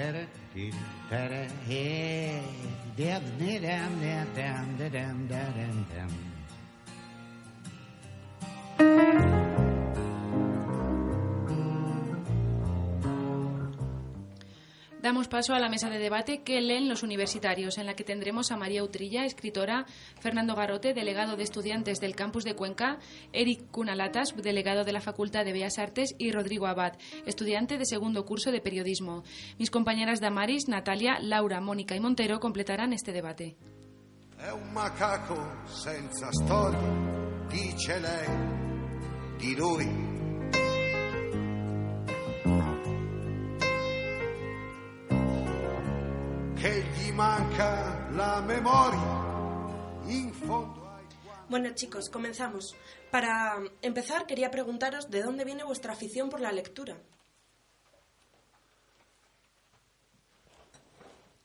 tere, dee, tere, hey, dam, dam, dam, dam, dam, dam, dam, dam. Damos paso a la mesa de debate que leen los universitarios, en la que tendremos a María Utrilla, escritora, Fernando Garote, delegado de estudiantes del campus de Cuenca, Eric Cunalatas, delegado de la Facultad de Bellas Artes, y Rodrigo Abad, estudiante de segundo curso de periodismo. Mis compañeras Damaris, Natalia, Laura, Mónica y Montero completarán este debate. Gli manca la memoria, in fondo ai Bueno, chicos, comenzamos. Para empezar, quería preguntaros de dónde viene vuestra afición por la lectura.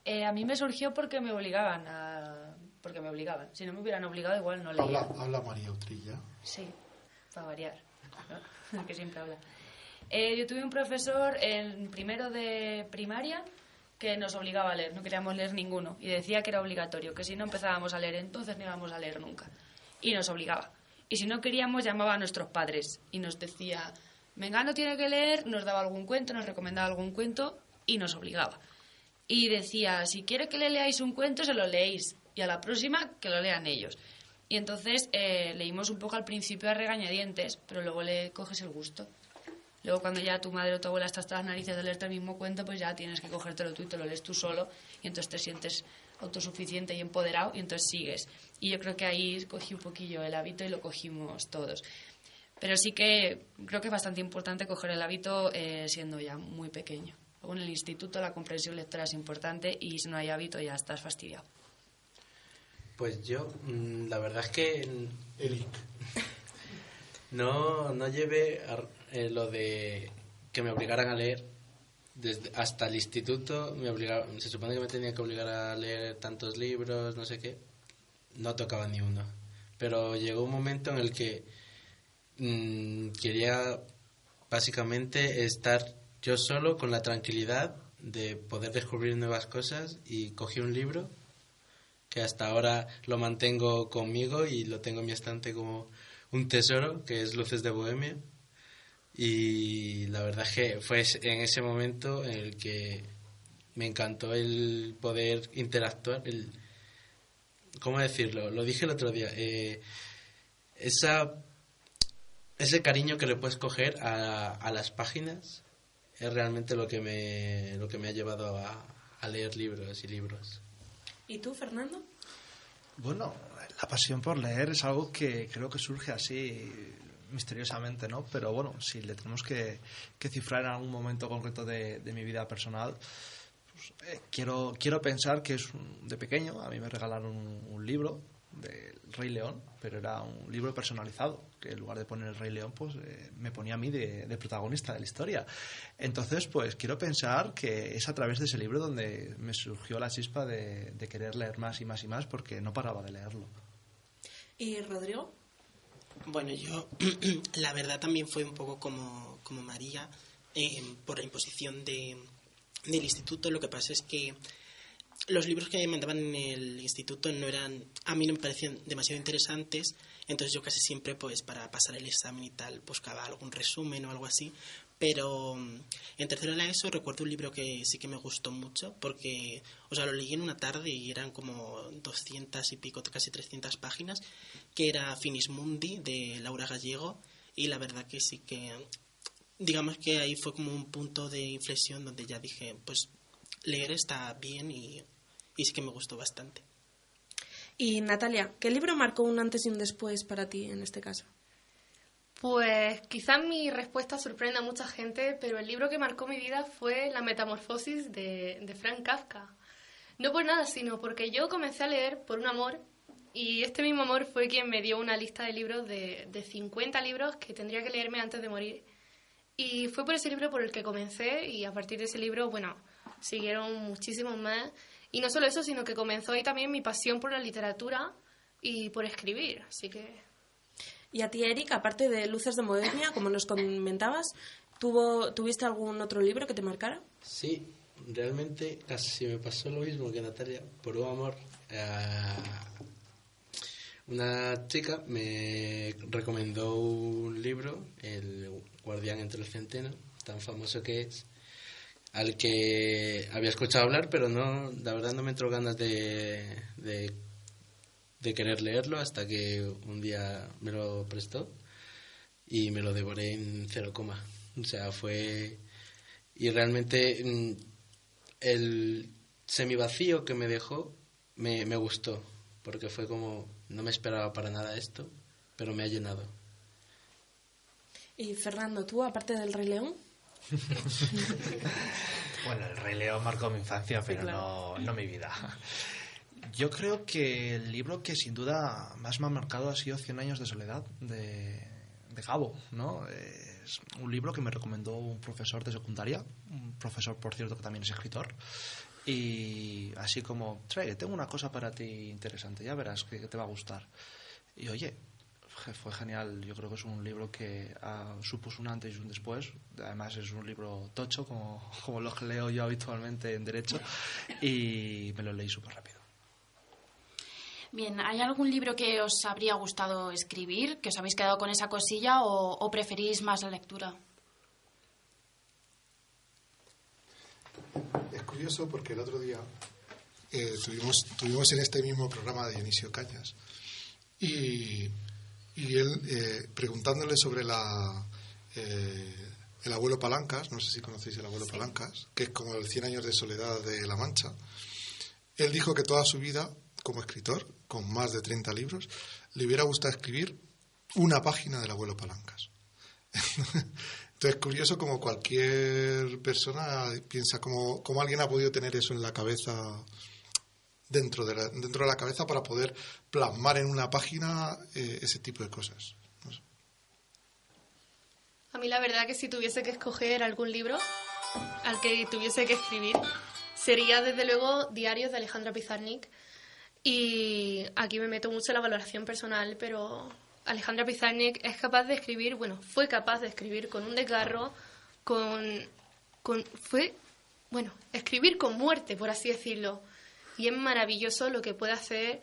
Eh, a mí me surgió porque me obligaban a... porque me obligaban. Si no me hubieran obligado, igual no leía. Habla, habla María Utrilla. Sí, para variar, ¿no? que siempre habla. Eh, yo tuve un profesor en primero de primaria que nos obligaba a leer, no queríamos leer ninguno, y decía que era obligatorio, que si no empezábamos a leer entonces no íbamos a leer nunca. Y nos obligaba. Y si no queríamos, llamaba a nuestros padres y nos decía, Mengano tiene que leer, nos daba algún cuento, nos recomendaba algún cuento y nos obligaba. Y decía, si quiere que le leáis un cuento, se lo leéis. Y a la próxima, que lo lean ellos. Y entonces eh, leímos un poco al principio a regañadientes, pero luego le coges el gusto. Luego cuando ya tu madre o tu abuela está hasta las narices de leerte el mismo cuento, pues ya tienes que cogértelo tú y te lo lees tú solo. Y entonces te sientes autosuficiente y empoderado y entonces sigues. Y yo creo que ahí cogí un poquillo el hábito y lo cogimos todos. Pero sí que creo que es bastante importante coger el hábito eh, siendo ya muy pequeño. Luego en el instituto la comprensión lectora es importante y si no hay hábito ya estás fastidiado. Pues yo, mm, la verdad es que Eric. no, no llevé a- eh, lo de que me obligaran a leer. Desde, hasta el instituto me obligaban, se supone que me tenía que obligar a leer tantos libros, no sé qué. No tocaba ni uno. Pero llegó un momento en el que mm, quería básicamente estar yo solo con la tranquilidad de poder descubrir nuevas cosas y cogí un libro que hasta ahora lo mantengo conmigo y lo tengo en mi estante como un tesoro, que es Luces de Bohemia. Y la verdad es que fue en ese momento en el que me encantó el poder interactuar, el, ¿cómo decirlo? Lo dije el otro día, eh, esa, ese cariño que le puedes coger a, a las páginas es realmente lo que me, lo que me ha llevado a, a leer libros y libros. ¿Y tú, Fernando? Bueno, la pasión por leer es algo que creo que surge así misteriosamente, ¿no? Pero bueno, si le tenemos que, que cifrar en algún momento concreto de, mi vida personal, pues, eh, quiero, quiero pensar que es un- de pequeño, a mí me regalaron un, libro del Rey León, pero era un libro personalizado, que en lugar de poner el Rey León, pues eh, me ponía a mí de, protagonista de la historia. Entonces, pues quiero pensar que es a través de ese libro donde me surgió la chispa de querer leer más y más y más porque no paraba de leerlo. ¿Y Rodrigo? Bueno, yo la verdad también fue un poco como, como María, eh, por la imposición de, del instituto. Lo que pasa es que los libros que me mandaban en el instituto no eran, a mí no me parecían demasiado interesantes, entonces yo casi siempre, pues para pasar el examen y tal, buscaba algún resumen o algo así. Pero mm, en tercero de ESO recuerdo un libro que sí que me gustó mucho, porque, o sea, lo leí en una tarde y eran como 200 y pico, casi 300 páginas, que era Finismundi de Laura Gallego, y la verdad que sí que, digamos que ahí fue como un punto de inflexión donde ya dije, pues leer está bien y, y sí que me gustó bastante. Y Natalia, ¿qué libro marcó un antes y un después para ti en este caso? Pues quizás mi respuesta sorprenda a mucha gente, pero el libro que marcó mi vida fue La Metamorfosis de, de Frank Kafka. No por nada, sino porque yo comencé a leer por un amor y este mismo amor fue quien me dio una lista de libros de, de 50 libros que tendría que leerme antes de morir. Y fue por ese libro por el que comencé y a partir de ese libro, bueno, siguieron muchísimos más. Y no solo eso, sino que comenzó ahí también mi pasión por la literatura y por escribir. Así que Y a ti, Eric, aparte de Luces de Modernia, como nos comentabas, ¿tuvo, ¿tuviste algún otro libro que te marcara? Sí, realmente casi me pasó lo mismo que Natalia, por un amor. a una chica me recomendó un libro, El Guardián entre el Centeno, tan famoso que es, al que había escuchado hablar, pero no, la verdad no me entró ganas de, de querer leerlo hasta que un día me lo prestó y me lo devoré en cero coma. O sea, fue... Y realmente mm, el semivacío que me dejó me, me gustó, porque fue como, no me esperaba para nada esto, pero me ha llenado. Y Fernando, tú, aparte del Rey León, Bueno, el Rey León marcó mi infancia, pero claro. no, no mi vida. Yo creo que el libro que sin duda más me ha marcado ha sido Cien años de soledad, de, de Gabo, ¿no? Es un libro que me recomendó un profesor de secundaria, un profesor, por cierto, que también es escritor, y así como, trae, tengo una cosa para ti interesante, ya verás que, te va a gustar. Y oye, fue genial. Yo creo que es un libro que ah, supuso un antes y un después. Además es un libro tocho, como, como los que leo yo habitualmente en Derecho, y me lo leí súper rápido. Bien, ¿hay algún libro que os habría gustado escribir, que os habéis quedado con esa cosilla o, o preferís más la lectura? Es curioso porque el otro día eh, tuvimos, tuvimos en este mismo programa de Dionisio Cañas y, y él eh, preguntándole sobre la, eh, el abuelo Palancas, no sé si conocéis el abuelo Palancas, que es como el 100 años de soledad de La Mancha, él dijo que toda su vida como escritor, con más de 30 libros, le hubiera gustado escribir una página del abuelo Palancas. Entonces, curioso como cualquier persona piensa cómo, cómo alguien ha podido tener eso en la cabeza, dentro de la, dentro de la cabeza, para poder plasmar en una página eh, ese tipo de cosas. A mí la verdad que si tuviese que escoger algún libro al que tuviese que escribir, sería desde luego Diarios de Alejandra Pizarnik. Y aquí me meto mucho en la valoración personal, pero Alejandra Pizarnik es capaz de escribir, bueno, fue capaz de escribir con un desgarro, con, con fue, bueno, escribir con muerte, por así decirlo. Y es maravilloso lo que puede hacer,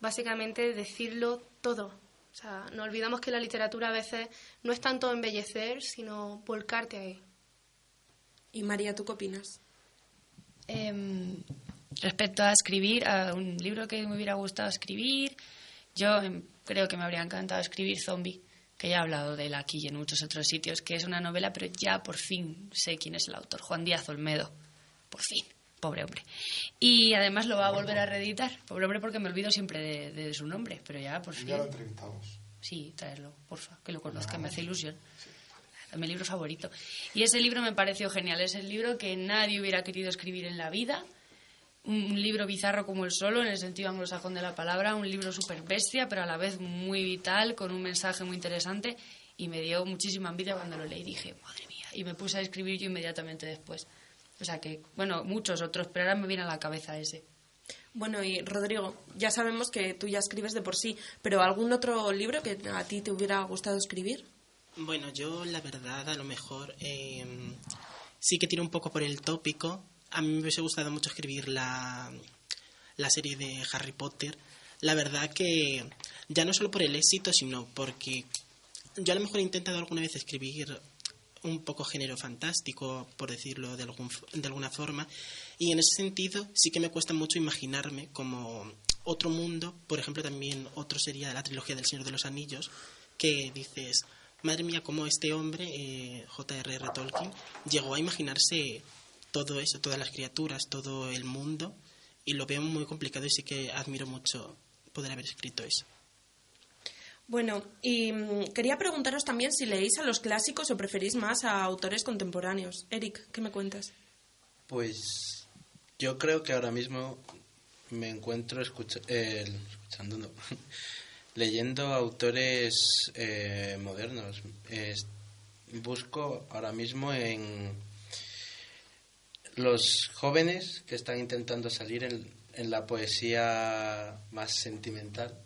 básicamente, decirlo todo. O sea, no olvidamos que la literatura a veces no es tanto embellecer, sino volcarte ahí. Y María, ¿tú qué opinas? Em, respecto a escribir, a un libro que me hubiera gustado escribir, yo em, creo que me habría encantado escribir Zombie, que ya he hablado de él aquí y en muchos otros sitios, que es una novela, pero ya por fin sé quién es el autor, Juan Díaz Olmedo. Por fin, pobre hombre. Y además lo va a volver a reeditar, pobre hombre porque me olvido siempre de, de su nombre, pero ya por fin. Ya lo entrevistamos. Sí, traerlo, porfa, que lo conozca, me hace ilusión. Es mi libro favorito. Y ese libro me pareció genial. Es el libro que nadie hubiera querido escribir en la vida. Un, libro bizarro como el solo, en el sentido anglosajón de la palabra. Un libro súper bestia, pero a la vez muy vital, con un mensaje muy interesante. Y me dio muchísima envidia cuando lo leí. Dije, madre mía. Y me puse a escribir yo inmediatamente después. O sea que, bueno, muchos otros, pero ahora me viene a la cabeza ese. Bueno, y Rodrigo, ya sabemos que tú ya escribes de por sí, pero ¿algún otro libro que a ti te hubiera gustado escribir? Bueno, yo la verdad a lo mejor eh, sí que tiro un poco por el tópico. A mí me hubiese gustado mucho escribir la, la serie de Harry Potter. La verdad que ya no solo por el éxito, sino porque yo a lo mejor he intentado alguna vez escribir un poco género fantástico, por decirlo de, algún, de alguna forma, y en ese sentido sí que me cuesta mucho imaginarme como otro mundo, por ejemplo también otro sería la trilogía del Señor de los Anillos, que dices, madre mía, cómo este hombre, eh, J.R.R. Tolkien, llegó a imaginarse todo eso, todas las criaturas, todo el mundo, y lo veo muy complicado y sí que admiro mucho poder haber escrito eso. Bueno, y mm, quería preguntaros también si leéis a los clásicos o preferís más a autores contemporáneos. Eric, ¿qué me cuentas? Pues yo creo que ahora mismo me encuentro escucha- eh, escuchando, no, leyendo autores eh, modernos. Busco ahora mismo en los jóvenes que están intentando salir en, en la poesía más sentimental.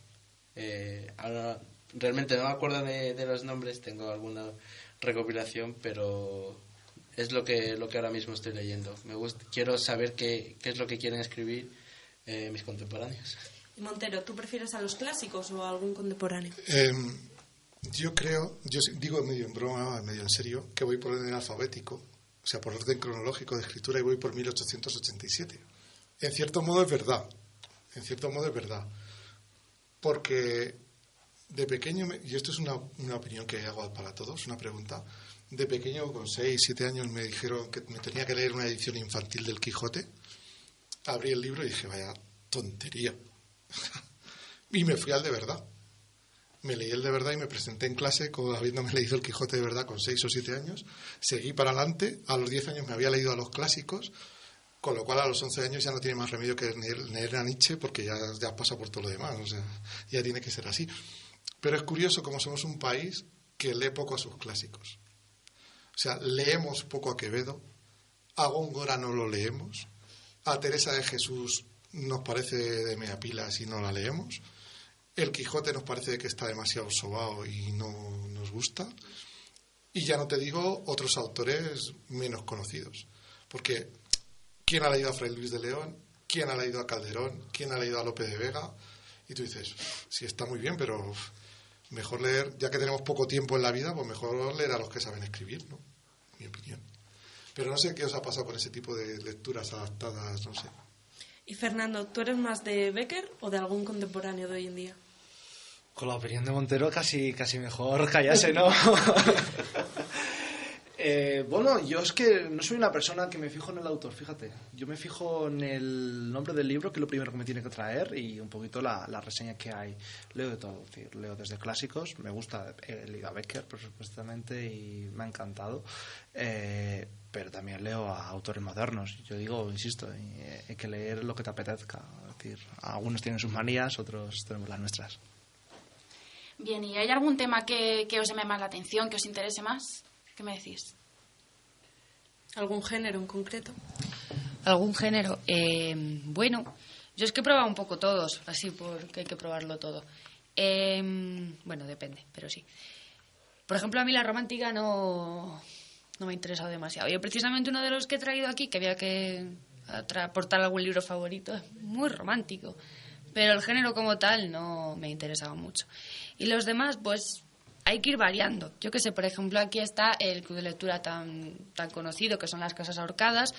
Eh, ahora realmente no me acuerdo de, de los nombres, tengo alguna recopilación, pero es lo que, lo que ahora mismo estoy leyendo. Me gusta, quiero saber qué, qué es lo que quieren escribir eh, mis contemporáneos. Y Montero, ¿tú prefieres a los clásicos o a algún contemporáneo? Em, yo creo, yo digo medio en broma, medio en serio, que voy por orden alfabético, o sea, por orden cronológico de escritura y voy por 1887. En cierto modo es verdad, en cierto modo es verdad, porque de pequeño, y esto es una, una opinión que hago para todos, una pregunta, de pequeño con 6, 7 años me dijeron que me tenía que leer una edición infantil del Quijote, abrí el libro y dije, vaya tontería. y me fui al de verdad me leí el de verdad y me presenté en clase con, habiéndome leído el Quijote de verdad con 6 o 7 años. Seguí para adelante. A los 10 años me había leído a los clásicos, con lo cual a los 11 años ya no tiene más remedio que leer, a Nietzsche porque ya, ya pasa por todo lo demás. O sea, ya tiene que ser así. Pero es curioso como somos un país que lee poco a sus clásicos. O sea, leemos poco a Quevedo, a Góngora no lo leemos, a Teresa de Jesús nos parece de mea pila si no la leemos. El Quijote nos parece que está demasiado sobao y no nos gusta. Y ya no te digo otros autores menos conocidos. Porque, ¿quién ha leído a Fray Luis de León? ¿Quién ha leído a Calderón? ¿Quién ha leído a Lope de Vega? Y tú dices, sí, está muy bien, pero mejor leer, ya que tenemos poco tiempo en la vida, pues mejor leer a los que saben escribir, ¿no? Mi opinión. Pero no sé qué os ha pasado con ese tipo de lecturas adaptadas, no sé. Y Fernando, ¿tú eres más de Becker o de algún contemporáneo de hoy en día? Con la opinión de Montero casi, casi mejor callarse, ¿no? Eh, bueno, yo es que no soy una persona que me fijo en el autor, fíjate. Yo me fijo en el nombre del libro, que es lo primero que me tiene que traer, y un poquito la, la reseña que hay. Leo de todo, decir, leo desde clásicos, me gusta, he leído a Becker, por supuestamente, y me ha encantado. Eh, pero también leo a autores modernos. Yo digo, insisto, eh, hay que leer lo que te apetezca. Es decir, algunos tienen sus manías, otros tenemos las nuestras. Bien, ¿y hay algún tema que, que os llame más la atención, que os interese más? ¿Qué me decís? ¿Algún género en concreto? ¿Algún género? Eh, bueno, yo es que he probado un poco todos, así porque hay que probarlo todo. Eh, bueno, depende, pero sí. Por ejemplo, a mí la romántica no, no me ha interesado demasiado. Yo precisamente uno de los que he traído aquí, que había que aportar algún libro favorito, es muy romántico. Pero el género como tal no me interesaba mucho. Y los demás, pues hay que ir variando. Yo que sé, por ejemplo, aquí está el club de lectura tan, tan conocido que son las Casas Ahorcadas.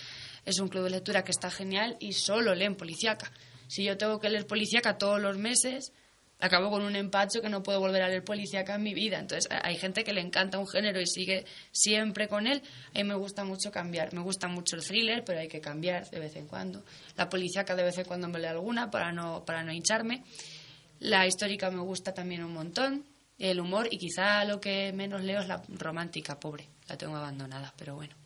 Es un club de lectura que está genial y solo leen policíaca. Si yo tengo que leer policíaca todos los meses, acabo con un empacho que no puedo volver a leer policíaca en mi vida. Entonces, hay gente que le encanta un género y sigue siempre con él. A mí me gusta mucho cambiar. Me gusta mucho el thriller, pero hay que cambiar de vez en cuando. La policíaca de vez en cuando me leo alguna para no, para no hincharme. La histórica me gusta también un montón. El humor y quizá lo que menos leo es la romántica, pobre. La tengo abandonada, pero bueno.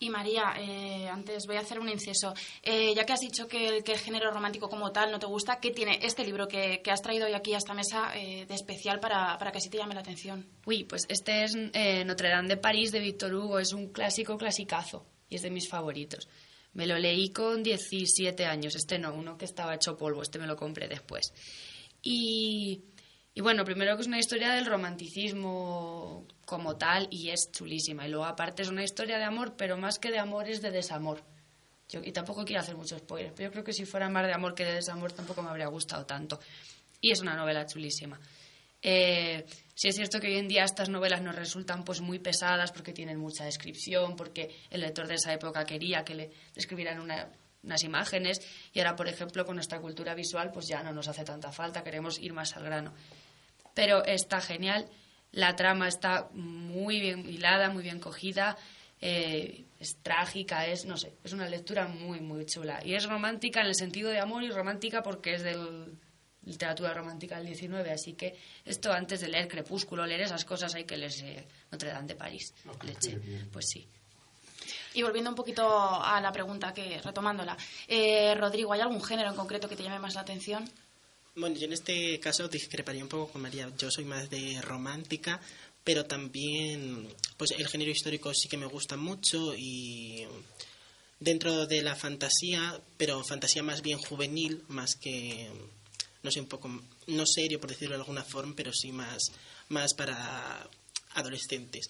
Y María, eh, antes voy a hacer un inciso. Eh, ya que has dicho que el, género romántico como tal no te gusta, ¿qué tiene este libro que, que has traído hoy aquí a esta mesa eh, de especial para, para que sí te llame la atención? Uy, pues este es eh, Notre Dame de París de Víctor Hugo. Es un clásico clasicazo y es de mis favoritos. Me lo leí con 17 años. Este no, uno que estaba hecho polvo. Este me lo compré después. Y, y bueno, primero que es una historia del romanticismo como tal y es chulísima. Y luego aparte es una historia de amor, pero más que de amor es de desamor. Yo, y tampoco quiero hacer mucho spoiler, pero yo creo que si fuera más de amor que de desamor tampoco me habría gustado tanto. Y es una novela chulísima. Eh, sí es cierto que hoy en día estas novelas nos resultan pues muy pesadas porque tienen mucha descripción, porque el lector de esa época quería que le describieran una- unas imágenes y ahora, por ejemplo, con nuestra cultura visual pues ya no nos hace tanta falta, queremos ir más al grano. Pero está genial, la trama está muy bien hilada, muy bien cogida, eh, es trágica, es, no sé, es una lectura muy, muy chula. Y es romántica en el sentido de amor y romántica porque es del literatura romántica del 19, así que esto antes de leer Crepúsculo, leer esas cosas hay que leerse Notre Dame de París. Leche. Pues sí. Y volviendo un poquito a la pregunta, que retomándola, eh, Rodrigo, ¿hay algún género en concreto que te llame más la atención? Bueno, yo en este caso discreparía un poco con María. Yo soy más de romántica, pero también, pues el género histórico sí que me gusta mucho y dentro de la fantasía, pero fantasía más bien juvenil, más que, no sé, un poco, no serio por decirlo de alguna forma, pero sí más, más para adolescentes.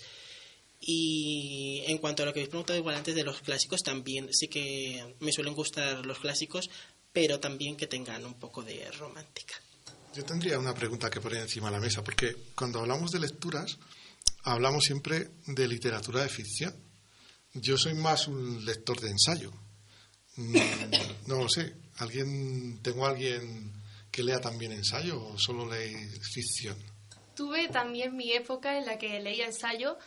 Y en cuanto a lo que habéis preguntado igual antes de los clásicos, también sí que me suelen gustar los clásicos, pero también que tengan un poco de romántica. Yo tendría una pregunta que poner encima de la mesa, porque cuando hablamos de lecturas, hablamos siempre de literatura de ficción. Yo soy más un lector de ensayo. Mm, No lo sé. ¿Alguien, ¿Tengo alguien que lea también ensayo o solo lee ficción? Tuve también mi época en la que leía ensayo,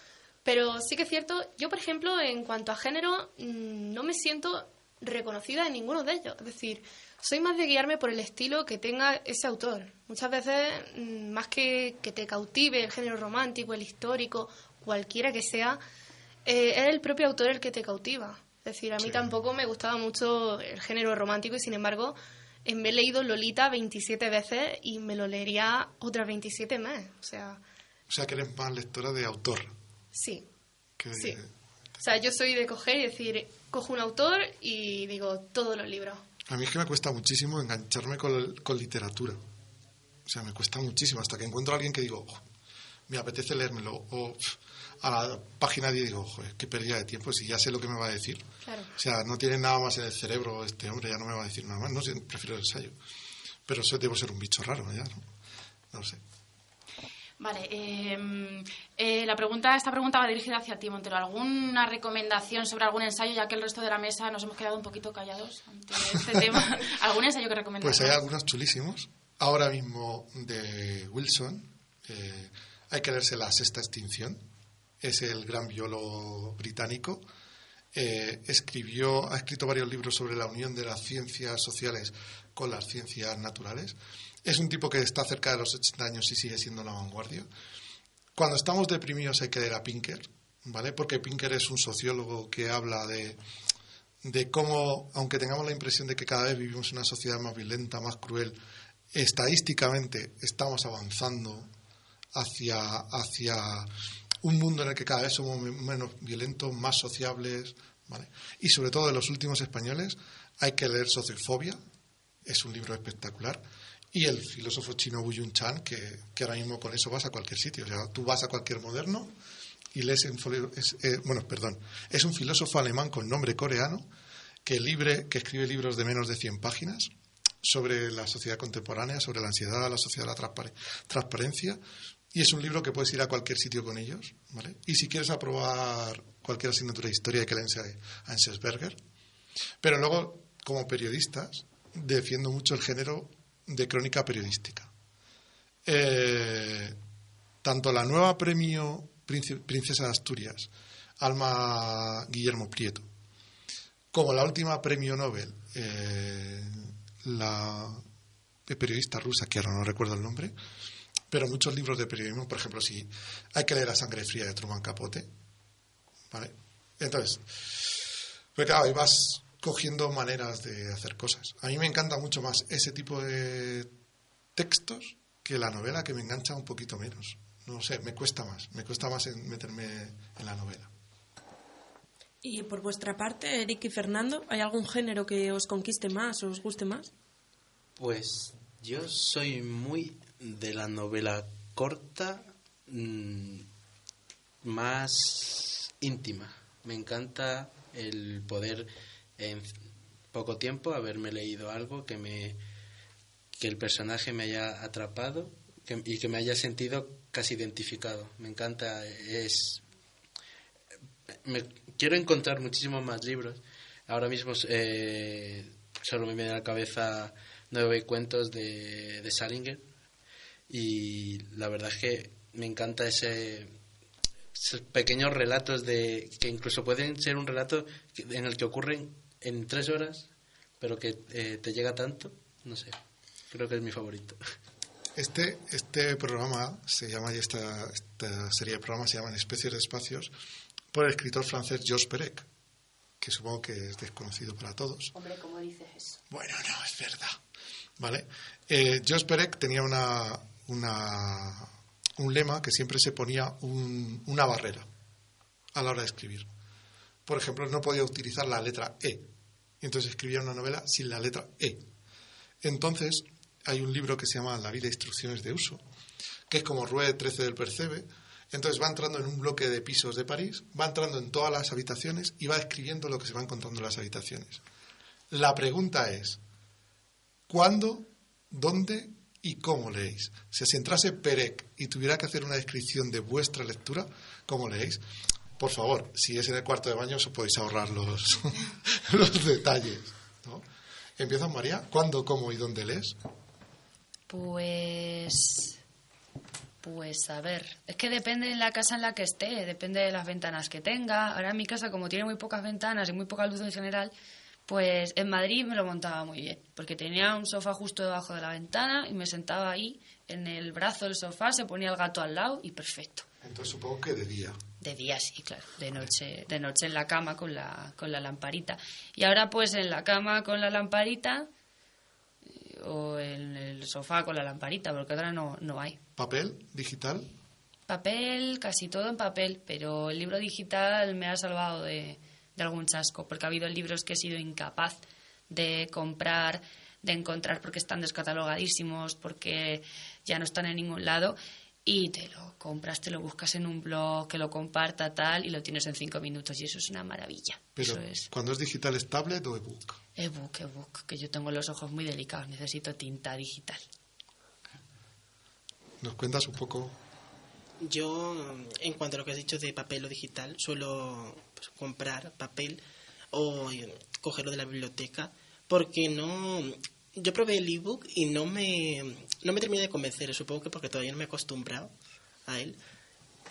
pero sí que es cierto, yo por ejemplo, en cuanto a género, mm, no me siento reconocida en ninguno de ellos. Es decir, soy más de guiarme por el estilo que tenga ese autor. Muchas veces, mm, más que que te cautive el género romántico, el histórico, cualquiera que sea, eh, es el propio autor el que te cautiva. Es decir, a mí tampoco me gustaba mucho el género romántico y sin embargo eh, me he leído Lolita 27 veces y me lo leería otras 27 más. O sea, O sea, que eres más lectora de autor. sí. Que Sí. O sea, yo soy de coger y decir, cojo un autor y digo todos los libros. A mí es que me cuesta muchísimo engancharme con, con literatura. O sea, me cuesta muchísimo hasta que encuentro a alguien que digo, "Oh, me apetece leérmelo. O a la página 10 digo, joder, qué pérdida de tiempo si ya sé lo que me va a decir. Claro. O sea, no tiene nada más en el cerebro este hombre, ya no me va a decir nada más. No sé, prefiero el ensayo. Pero eso debo ser un bicho raro, ya, ¿no? No lo sé. Vale, eh, eh, la pregunta, esta pregunta va dirigida hacia ti, Montero. ¿Alguna recomendación sobre algún ensayo, ya que el resto de la mesa nos hemos quedado un poquito callados ante este tema? ¿Algún ensayo que recomendar? Pues hay algunos chulísimos. Ahora mismo de Wilson, eh, hay que leerse La Sexta Extinción. Es el gran biólogo británico. Eh, escribió, ha escrito varios libros sobre la unión de las ciencias sociales con las ciencias naturales. Es un tipo que está cerca de los 80 años y sigue siendo la vanguardia. Cuando estamos deprimidos hay que leer a Pinker, ¿vale? Porque Pinker es un sociólogo que habla de, de cómo, aunque tengamos la impresión de que cada vez vivimos en una sociedad más violenta, más cruel, estadísticamente estamos avanzando hacia, hacia un mundo en el que cada vez somos me- menos violentos, más sociables, ¿vale? Y sobre todo de los últimos españoles hay que leer Sociofobia, es un libro espectacular, y el filósofo chino Wu Yun Chan, que, que ahora mismo con eso vas a cualquier sitio, o sea, tú vas a cualquier moderno y lees eh, bueno, perdón, es un filósofo alemán con nombre coreano que, libre, que escribe libros de menos de 100 páginas sobre la sociedad contemporánea, sobre la ansiedad, la sociedad la transpare- transparencia, y es un libro que puedes ir a cualquier sitio con ellos, ¿vale? Y si quieres aprobar cualquier asignatura de historia, hay que leerse a Enzensberger. Pero luego, como periodistas, defiendo mucho el género de crónica periodística. Eh, tanto la nueva premio Prince- Princesa de Asturias, Alma Guillermo Prieto, como la última premio Nobel, eh, la periodista rusa, que ahora no recuerdo el nombre, pero muchos libros de periodismo, por ejemplo, si hay que leer La sangre fría de Truman Capote, ¿vale? Entonces, pues claro, cogiendo maneras de hacer cosas. A mí me encanta mucho más ese tipo de textos que la novela, que me engancha un poquito menos. No sé, me cuesta más, me cuesta más en meterme en la novela. Y por vuestra parte, Eric y Fernando, ¿hay algún género que os conquiste más o os guste más? Pues yo soy muy de la novela corta, mm, más íntima. Me encanta el poder en poco tiempo haberme leído algo que me que el personaje me haya atrapado que- y que me haya sentido casi identificado. Me encanta, es me quiero encontrar muchísimos más libros. Ahora mismo eh, solo me viene a la cabeza nueve cuentos de, de Salinger y la verdad es que me encanta ese esos pequeños relatos de que incluso pueden ser un relato en el que ocurren en tres horas pero que eh, te llega tanto no sé creo que es mi favorito Este, este programa se llama, y esta, esta serie de programas se llaman Especies de Espacios, por el escritor francés Georges Perec, que supongo que es desconocido para todos. Hombre, ¿cómo dices eso? Bueno, no, es verdad. ¿Vale? Eh, Georges Perec tenía una, una, un lema que siempre se ponía un- una barrera a la hora de escribir. Por ejemplo, no podía utilizar la letra E. Y entonces escribía una novela sin la letra E. Entonces, hay un libro que se llama La vida instrucciones de uso, que es como Rue 13 del Percebe, Entonces va entrando en un bloque de pisos de París, va entrando en todas las habitaciones y va escribiendo lo que se va encontrando en las habitaciones. La pregunta es, ¿cuándo, dónde y cómo leéis? Si entrase Perec y tuviera que hacer una descripción de vuestra lectura, ¿cómo leéis? Por favor, si es en el cuarto de baño, os podéis ahorrar los, los detalles. ¿no? Empieza María. ¿Cuándo, cómo y dónde lees? Pues. Pues a ver, es que depende de la casa en la que esté, depende de las ventanas que tenga. Ahora mi casa, como tiene muy pocas ventanas y muy poca luz en general, pues en Madrid me lo montaba muy bien, porque tenía un sofá justo debajo de la ventana y me sentaba ahí en el brazo del sofá, se ponía el gato al lado y perfecto. Entonces supongo que de día. De día sí, claro, de noche, de noche en la cama con la, con la lamparita. Y ahora pues en la cama con la lamparita eh, o en el sofá con la lamparita, porque ahora no, no hay. ¿Papel? ¿Digital? Papel, casi todo en papel, pero el libro digital me ha salvado de, de algún chasco, porque ha habido libros que he sido incapaz de comprar, de encontrar porque están descatalogadísimos, porque ya no están en ningún lado y te lo compras, te lo buscas en un blog que lo comparta tal y lo tienes en cinco minutos y eso es una maravilla. Pero eso es cuando es digital es tablet o ebook. ebook, ebook, que yo tengo los ojos muy delicados, necesito tinta digital. ¿Nos cuentas un poco? Yo, en cuanto a lo que has dicho de papel o digital, suelo pues, comprar papel o eh, cogerlo de la biblioteca porque no... Yo probé el ebook y no me, no me terminé de convencer, supongo que porque todavía no me he acostumbrado a él.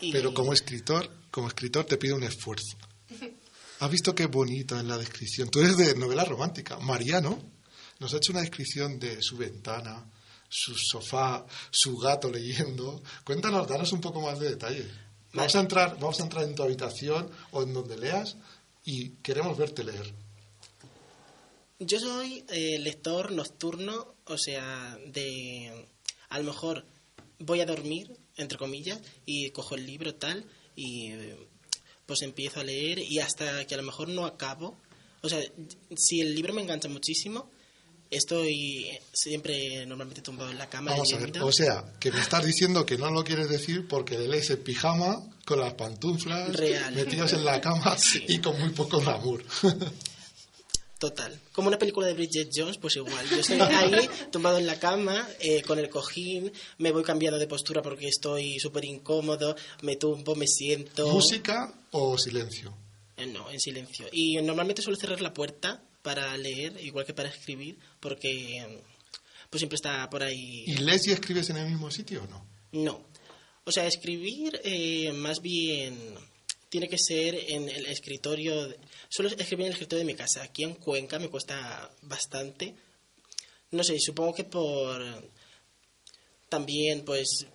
Y- Pero como escritor, como escritor te pido un esfuerzo. ¿Has visto qué bonito en la descripción? Tú eres de novela romántica. Mariano nos ha hecho una descripción de su ventana, su sofá, su gato leyendo. Cuéntanos, danos un poco más de detalle. Vamos a entrar, vamos a entrar en tu habitación o en donde leas y queremos verte leer. Yo soy eh, lector nocturno, o sea, de... A lo mejor voy a dormir, entre comillas, y cojo el libro tal, y pues empiezo a leer, y hasta que a lo mejor no acabo. O sea, si el libro me engancha muchísimo, estoy siempre normalmente tumbado en la cama Vamos a ver, o sea, que me estás diciendo que no lo quieres decir porque le lees en pijama, con las pantuflas, Real. metidos en la cama y con muy poco glamour. Total. Como una película de Bridget Jones, pues igual. Yo estoy ahí, tumbado en la cama, eh, con el cojín, me voy cambiando de postura porque estoy súper incómodo, me tumbo, me siento. ¿Música o silencio? Eh, no, en silencio. Y normalmente suelo cerrar la puerta para leer, igual que para escribir, porque pues siempre está por ahí. ¿Y lees y escribes en el mismo sitio o no? No. O sea, escribir eh, más bien tiene que ser en el escritorio. de- Suelo escribir en el escritorio de mi casa. Aquí en Cuenca me cuesta bastante. No sé, supongo que por también, pues,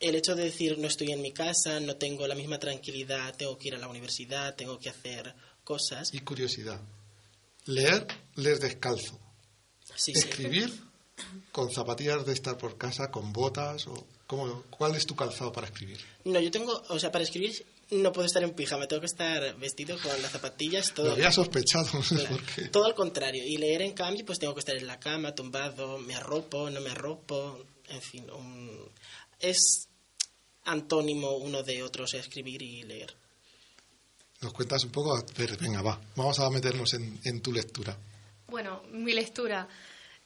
el hecho de decir no estoy en mi casa, no tengo la misma tranquilidad, tengo que ir a la universidad, tengo que hacer cosas. Y curiosidad. Leer, lees descalzo. Sí, sí. Escribir con zapatillas de estar por casa, con botas o ¿cómo, ¿cuál es tu calzado para escribir? No, yo tengo, o sea, para escribir no puedo estar en pijama, tengo que estar vestido con las zapatillas, todo. Lo había sospechado, no sé Claro, por qué. Todo al contrario. Y leer, en cambio, pues tengo que estar en la cama, tumbado, me arropo, no me arropo, en fin. un- Es antónimo uno de otro, o sea, escribir y leer. ¿Nos cuentas un poco? Ver, venga, va. Vamos a meternos en, en tu lectura. Bueno, mi lectura.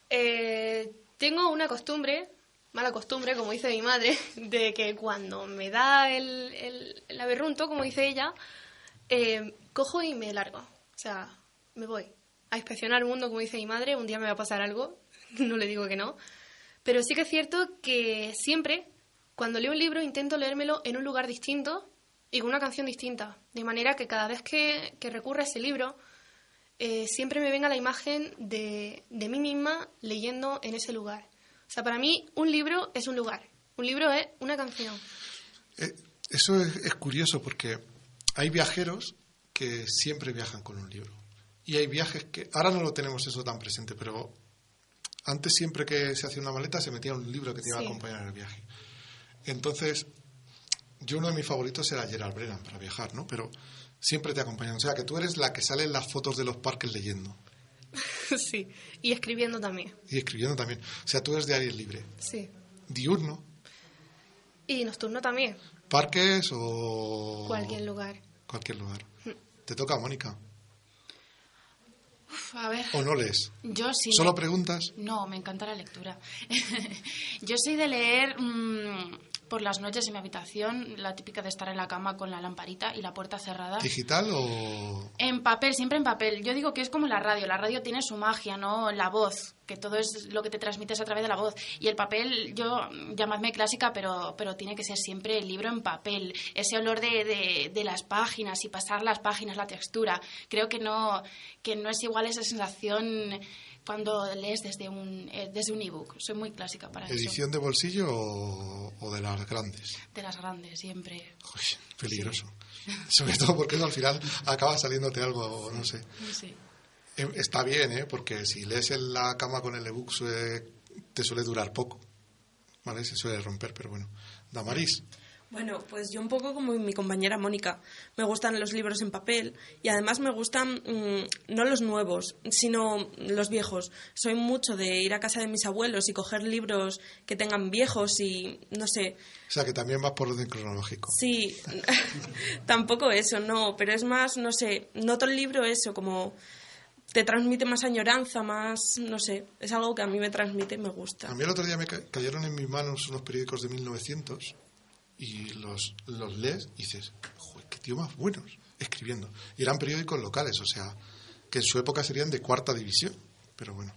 Eh, tengo una costumbre, mala costumbre, como dice mi madre, de que cuando me da el, el, el aberrunto, como dice ella, eh, cojo y me largo. O sea, me voy a inspeccionar el mundo, como dice mi madre. Un día me va a pasar algo, no le digo que no. Pero sí que es cierto que siempre, cuando leo un libro, intento leérmelo en un lugar distinto y con una canción distinta. De manera que cada vez que, que recurra a ese libro, eh, siempre me venga la imagen de, de mí misma leyendo en ese lugar. O sea, para mí un libro es un lugar, un libro es una canción. Eh, eso es, es curioso porque hay viajeros que siempre viajan con un libro. Y hay viajes que, ahora no lo tenemos eso tan presente, pero antes siempre que se hacía una maleta se metía un libro que te iba Sí. a acompañar en el viaje. Entonces, yo uno de mis favoritos era Gerald Brennan para viajar, ¿no? Pero siempre te acompañan. O sea, que tú eres la que sale en las fotos de los parques leyendo sí, y escribiendo también, y escribiendo también. O sea, tú eres de aire libre. sí. Diurno. Y nocturno también. ¿Parques o...? Cualquier lugar. Cualquier lugar. Te toca, Mónica. Uf, a ver. ¿O no lees? Yo sí. ¿Solo me- preguntas? No, me encanta la lectura. Yo soy de leer mm, por las noches en mi habitación, la típica de estar en la cama con la lamparita y la puerta cerrada. ¿Digital o...? En papel, siempre en papel. Yo digo que es como la radio. La radio tiene su magia, ¿no? La voz, que todo es lo que te transmites a través de la voz. Y el papel, yo, llamadme clásica, pero, pero tiene que ser siempre el libro en papel. Ese olor de, de, de las páginas y pasar las páginas, la textura. Creo que no, que no es igual esa sensación cuando lees desde un, eh, desde un ebook. Soy muy clásica para eso. ¿Edición de bolsillo o, o de las grandes? De las grandes, siempre. Uy, peligroso. Sobre todo porque al final acaba saliéndote algo, no sé. Sí. Eh, Está bien, ¿eh? Porque si lees en la cama con el ebook suele- te suele durar poco. ¿Vale? Se suele romper, pero bueno. Damaris, Bueno, pues yo un poco como mi compañera Mónica. Me gustan los libros en papel y además me gustan mm, no los nuevos, sino los viejos. Soy mucho de ir a casa de mis abuelos y coger libros que tengan viejos y no sé. o sea que también vas por orden cronológico. Sí, tampoco eso, no, pero es más, no sé, noto el libro eso, como te transmite más añoranza, más, no sé, es algo que a mí me transmite y me gusta. A mí el otro día me ca- cayeron en mis manos unos periódicos de 1900 y los, los lees y dices, "Joder, qué tío más buenos escribiendo. Y eran periódicos locales, o sea, que en su época serían de cuarta división. Pero bueno.